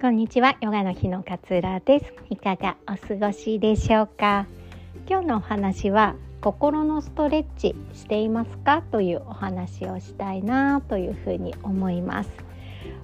こんにちは。ヨガの日の勝浦です。いかがお過ごしでしょうか？今日のお話は心のストレッチしていますか？というお話をしたいなというふうに思います。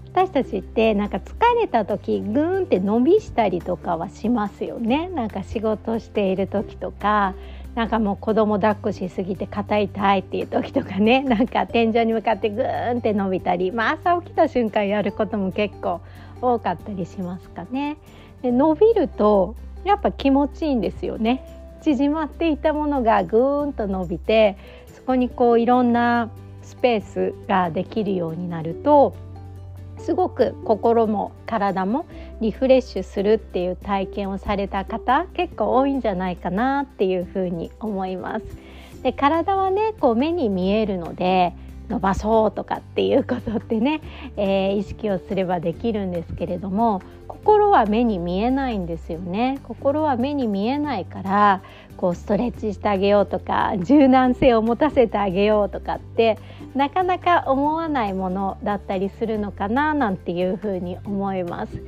私たちってなんか疲れた時グーンって伸びしたりとかはしますよね。なんか仕事している時とかなんかもう子供抱っこしすぎて肩痛いっていう時とかね。なんか天井に向かってグーンって伸びたり、まあ、朝起きた瞬間やることも結構多かったりしますかね。で伸びるとやっぱ気持ちいいんですよね。縮まっていたものがぐーんと伸びてそこにこういろんなスペースができるようになるとすごく心も体もリフレッシュするっていう体験をされた方結構多いんじゃないかなっていうふうに思います。で体はねこう目に見えるので伸ばそうとかっていうことってね、えー、意識をすればできるんですけれども心は目に見えないんですよね心は目に見えないからこうストレッチしてあげようとか柔軟性を持たせてあげようとかってなかなか思わないものだったりするのかななんていうふうに思います。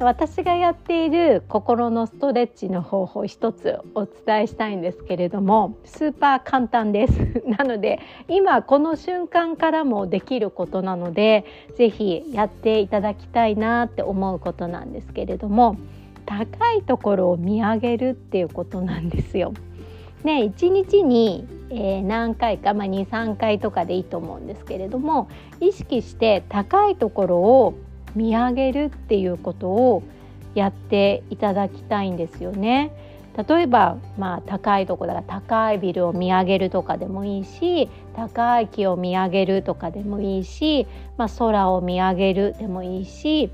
私がやっている心のストレッチの方法一つお伝えしたいんですけれどもスーパー簡単です なので今この瞬間からもできることなので是非やっていただきたいなって思うことなんですけれども高いところを見上げるっていうことなんですよ。ね、1日に、えー、何回か、まあ、23回とかでいいと思うんですけれども意識して高いところを見上げるっていうことをやっていただきたいんですよね。例えば、まあ、高いとこだから高いビルを見上げるとかでもいいし高い木を見上げるとかでもいいし、まあ、空を見上げるでもいいし、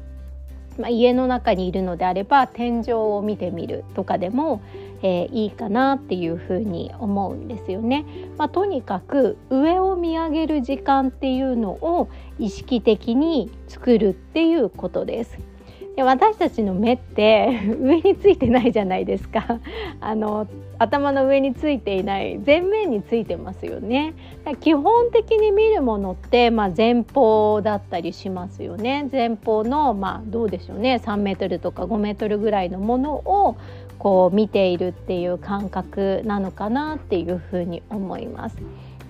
まあ、家の中にいるのであれば天井を見てみるとかでも、えー、いいかなっていうふうに思うんですよね。まあ、とにかく上を見上げる時間っていうのを意識的に作るっていうことです。で私たちの目って 上についてないじゃないですか。あの頭の上についていない。前面についてますよね。基本的に見るものって、まあ、前方だったりしますよね。前方のまあどうでしょうね。3メートルとか5メートルぐらいのものをこう見ているっていう感覚なのかなっていうふうに思います。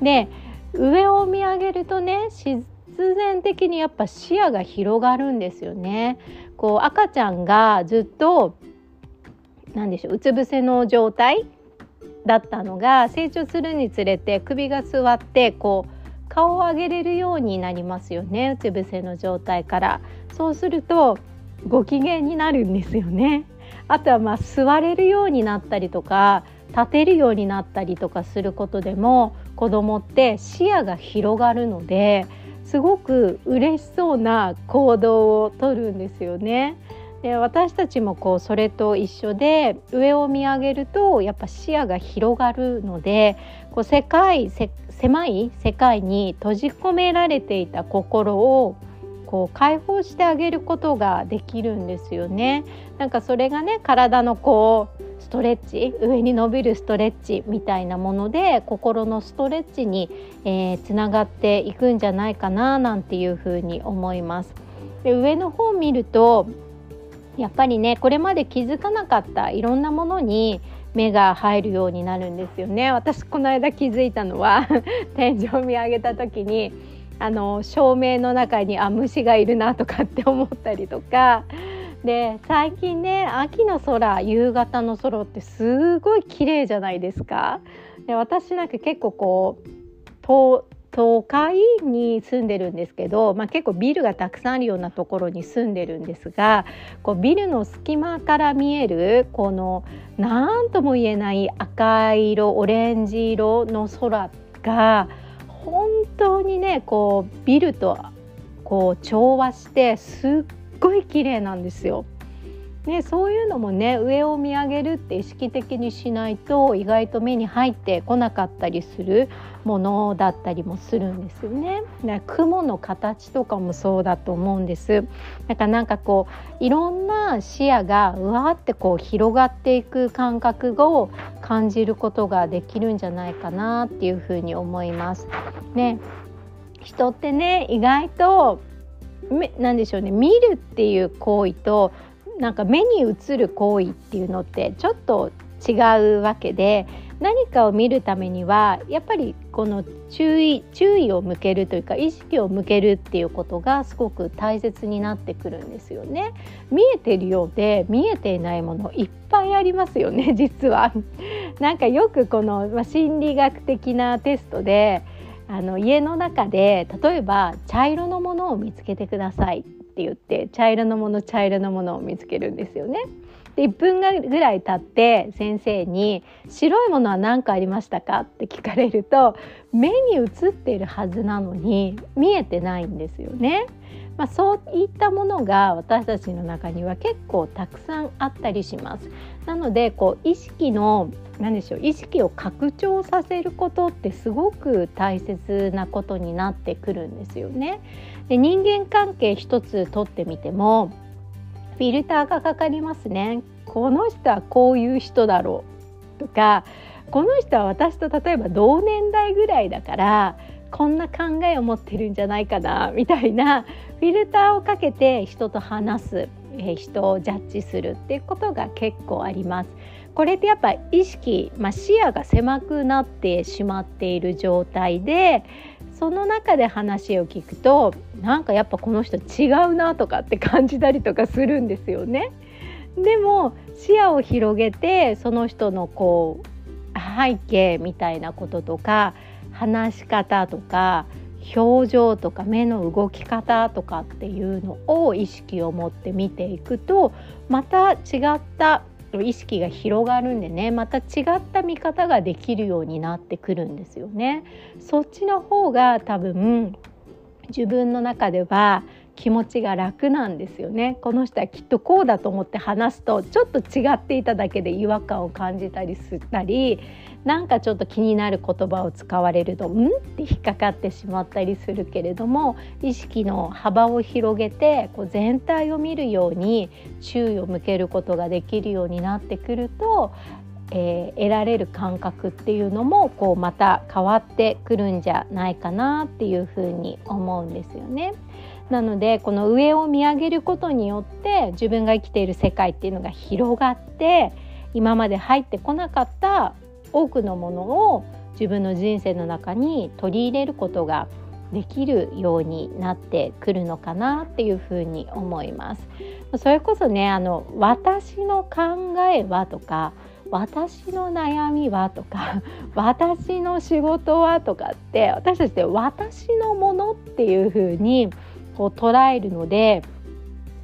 で上を見上げるとね必然的にやっぱ視野が広がるんですよね。こう赤ちゃんがずっと何でしょううつ伏せの状態だったのが成長するにつれて首が座ってこう顔を上げれるようになりますよね。うつ伏せの状態から。そうするとご機嫌になるんですよね。あとはまあ座れるようになったりとか立てるようになったりとかすることでも子供って視野が広がるのですごく嬉しそうな行動をとるんですよね。で私たちもこうそれと一緒で上を見上げるとやっぱ視野が広がるのでこう世界狭い世界に閉じ込められていた心をこう解放してあげることができるんですよね。なんかそれがね体のこうストレッチ上に伸びるストレッチみたいなもので心のストレッチに、えー、つながっていくんじゃないかななんていうふうに思います。で上の方を見るとやっぱりねこれまで気づかなかったいろんなものに目が入るようになるんですよね私この間気づいたのは 天井を見上げた時にあの照明の中にあ虫がいるなとかって思ったりとかで最近ね秋の空夕方の空ってすごい綺麗じゃないですか。で私なんか結構こう都会に住んでるんですけど、まあ、結構ビルがたくさんあるようなところに住んでるんですがこうビルの隙間から見えるこの何とも言えない赤色オレンジ色の空が本当にねこうビルとこう調和してすっごい綺麗なんですよ。ね、そういうのもね上を見上げるって意識的にしないと意外と目に入ってこなかったりするものだったりもするんですよね。ね雲の形とかもそうだと思うんです。だからなんかこういろんな視野がうわーってこう広がっていく感覚を感じることができるんじゃないかなっていうふうに思います。ね、人ってね意外となんでしょうね見るっていう行為となんか目に映る行為っていうのってちょっと違うわけで何かを見るためにはやっぱりこの注意注意を向けるというか意識を向けるっていうことがすごく大切になってくるんですよね。見えてるようで見えていないものいっぱいありますよね実は。なんかよくこの、ま、心理学的なテストであの家の中で例えば茶色のものを見つけてくださいって言って茶色のもの茶色のものを見つけるんですよね。で1分ぐらい経って先生に「白いものは何かありましたか?」って聞かれると目に映っているはずなのに見えてないんですよね。まあ、そういったものが私たちの中には結構たくさんあったりします。なのでこう意識の何でしょう意識を拡張させることってすごく大切なことになってくるんですよね。で人間関係一つとってみてもフィルターがかかりますね。この人はこういう人だろう。とかこの人は私と例えば同年代ぐらいだからこんな考えを持ってるんじゃないかな。みたいなフィルターをかけて人と話す、人をジャッジするっていうことが結構あります。これってやっぱ意識、まあ、視野が狭くなってしまっている状態でその中で話を聞くとなんかやっぱこの人違うなとかって感じたりとかするんですよね。でも視野を広げてその人のこう背景みたいなこととか話し方とか表情とか目の動き方とかっていうのを意識を持って見ていくとまた違った意識が広がるんでねまた違った見方ができるようになってくるんですよね。そっちの方が多分自分の中では気持ちが楽なんですよねこの人はきっとこうだと思って話すとちょっと違っていただけで違和感を感じたりしたりなんかちょっと気になる言葉を使われるとんって引っかかってしまったりするけれども意識の幅を広げてこう全体を見るように注意を向けることができるようになってくるとえー、得られる感覚っていうのもこうまた変わってくるんじゃないかなっていうふうに思うんですよね。なのでこの上を見上げることによって自分が生きている世界っていうのが広がって今まで入ってこなかった多くのものを自分の人生の中に取り入れることができるようになってくるのかなっていうふうに思います。それこそねあの私の考えはとか私の悩みはとか私の仕事はとかって私たちって私のものっていうふうにこう捉えるので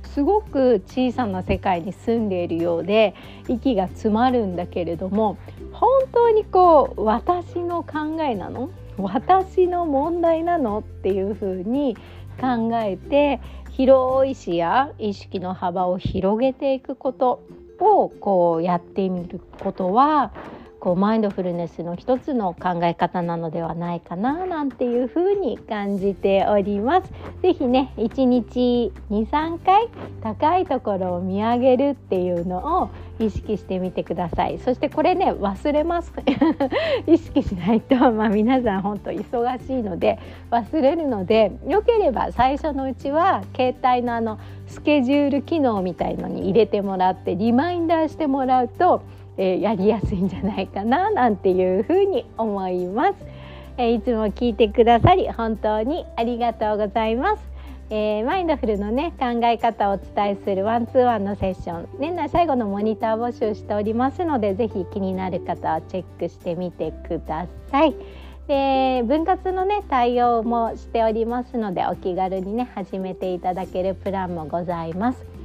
すごく小さな世界に住んでいるようで息が詰まるんだけれども本当にこう私の考えなの？私の問題なの？っていうふうに考えて広い視野意識の幅を広げていくことをこうやってみることはこうマインドフルネスの一つの考え方なのではないかななんていうふうに感じております。ぜひね1日23回高いところを見上げるっていうのを意識してみてくださいそしてこれね忘れます 意識しないと、まあ、皆さん本当忙しいので忘れるのでよければ最初のうちは携帯のあのスケジュール機能みたいのに入れてもらってリマインダーしてもらうとえー、やりやすいんじゃないかななんていうふうに思います、えー、いつも聞いてくださり本当にありがとうございます、えー、マインドフルのね考え方をお伝えするワンツーワンのセッション。年内最後のモニター募集しておりますのでぜひ気になる方はチェックしてみてください。で分割のね対応もしておりますのでお気軽にね始めていただけるプランもございます。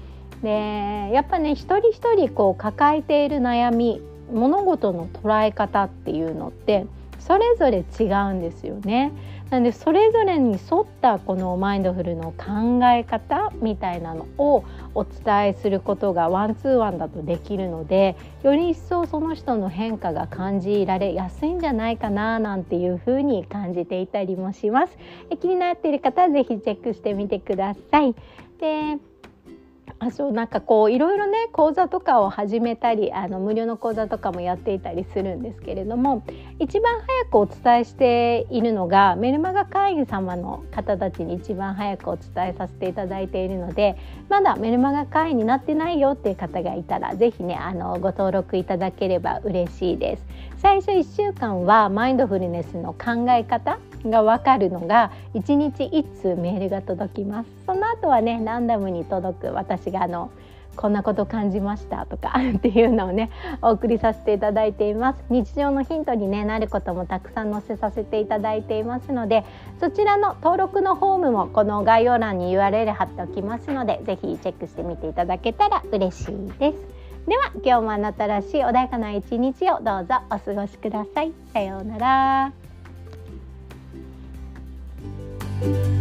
でやっぱね一人一人こう抱えている悩み物事の捉え方っていうのってそれぞれ違うんですよね。なんでそれぞれに沿ったこのマインドフルの考え方みたいなのをお伝えすることがワンツーワンだとできるのでより一層その人の変化が感じられやすいんじゃないかななんていうふうに感じていたりもします。気になっている方は是非チェックしてみてください。であそうなんかこういろいろね講座とかを始めたりあの無料の講座とかもやっていたりするんですけれども一番早くお伝えしているのがメルマガ会員様の方たちに一番早くお伝えさせていただいているのでまだメルマガ会員になってないよっていう方がいたら是非ねあのご登録いただければ嬉しいです。最初1週間はマインドフルネスの考え方が分かるのが1日1通メールが届きます。その後はねランダムに届く。私があのこんなこと感じましたとか っていうのをねお送りさせていただいています。日常のヒントに、ね、なることもたくさん載せさせていただいていますのでそちらの登録のフォームもこの概要欄に URL 貼っておきますので是非チェックしてみていただけたら嬉しいです。では今日もあなたらしい穏やかな一日をどうぞお過ごしください。さようなら。Thank you.